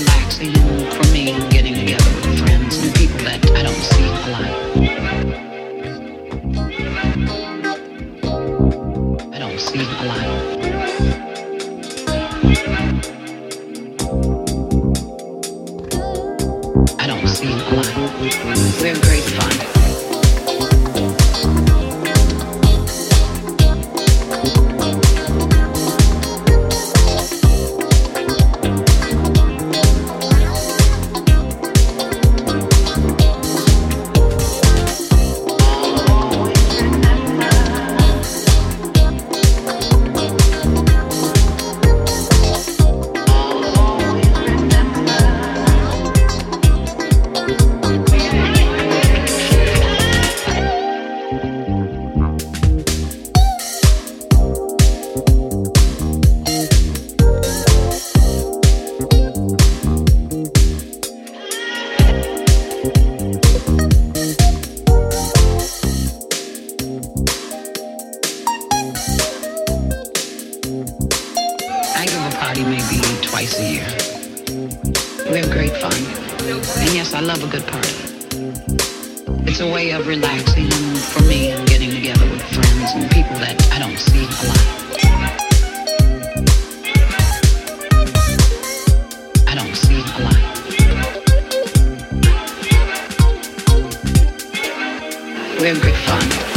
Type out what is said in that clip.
relaxing for me getting together with friends and people that I don't see a lot. I don't see a lot. I don't see a lot. We're great fun. Twice a year. We have great fun. And yes, I love a good party. It's a way of relaxing for me and getting together with friends and people that I don't see a lot. I don't see a lot. We have great fun.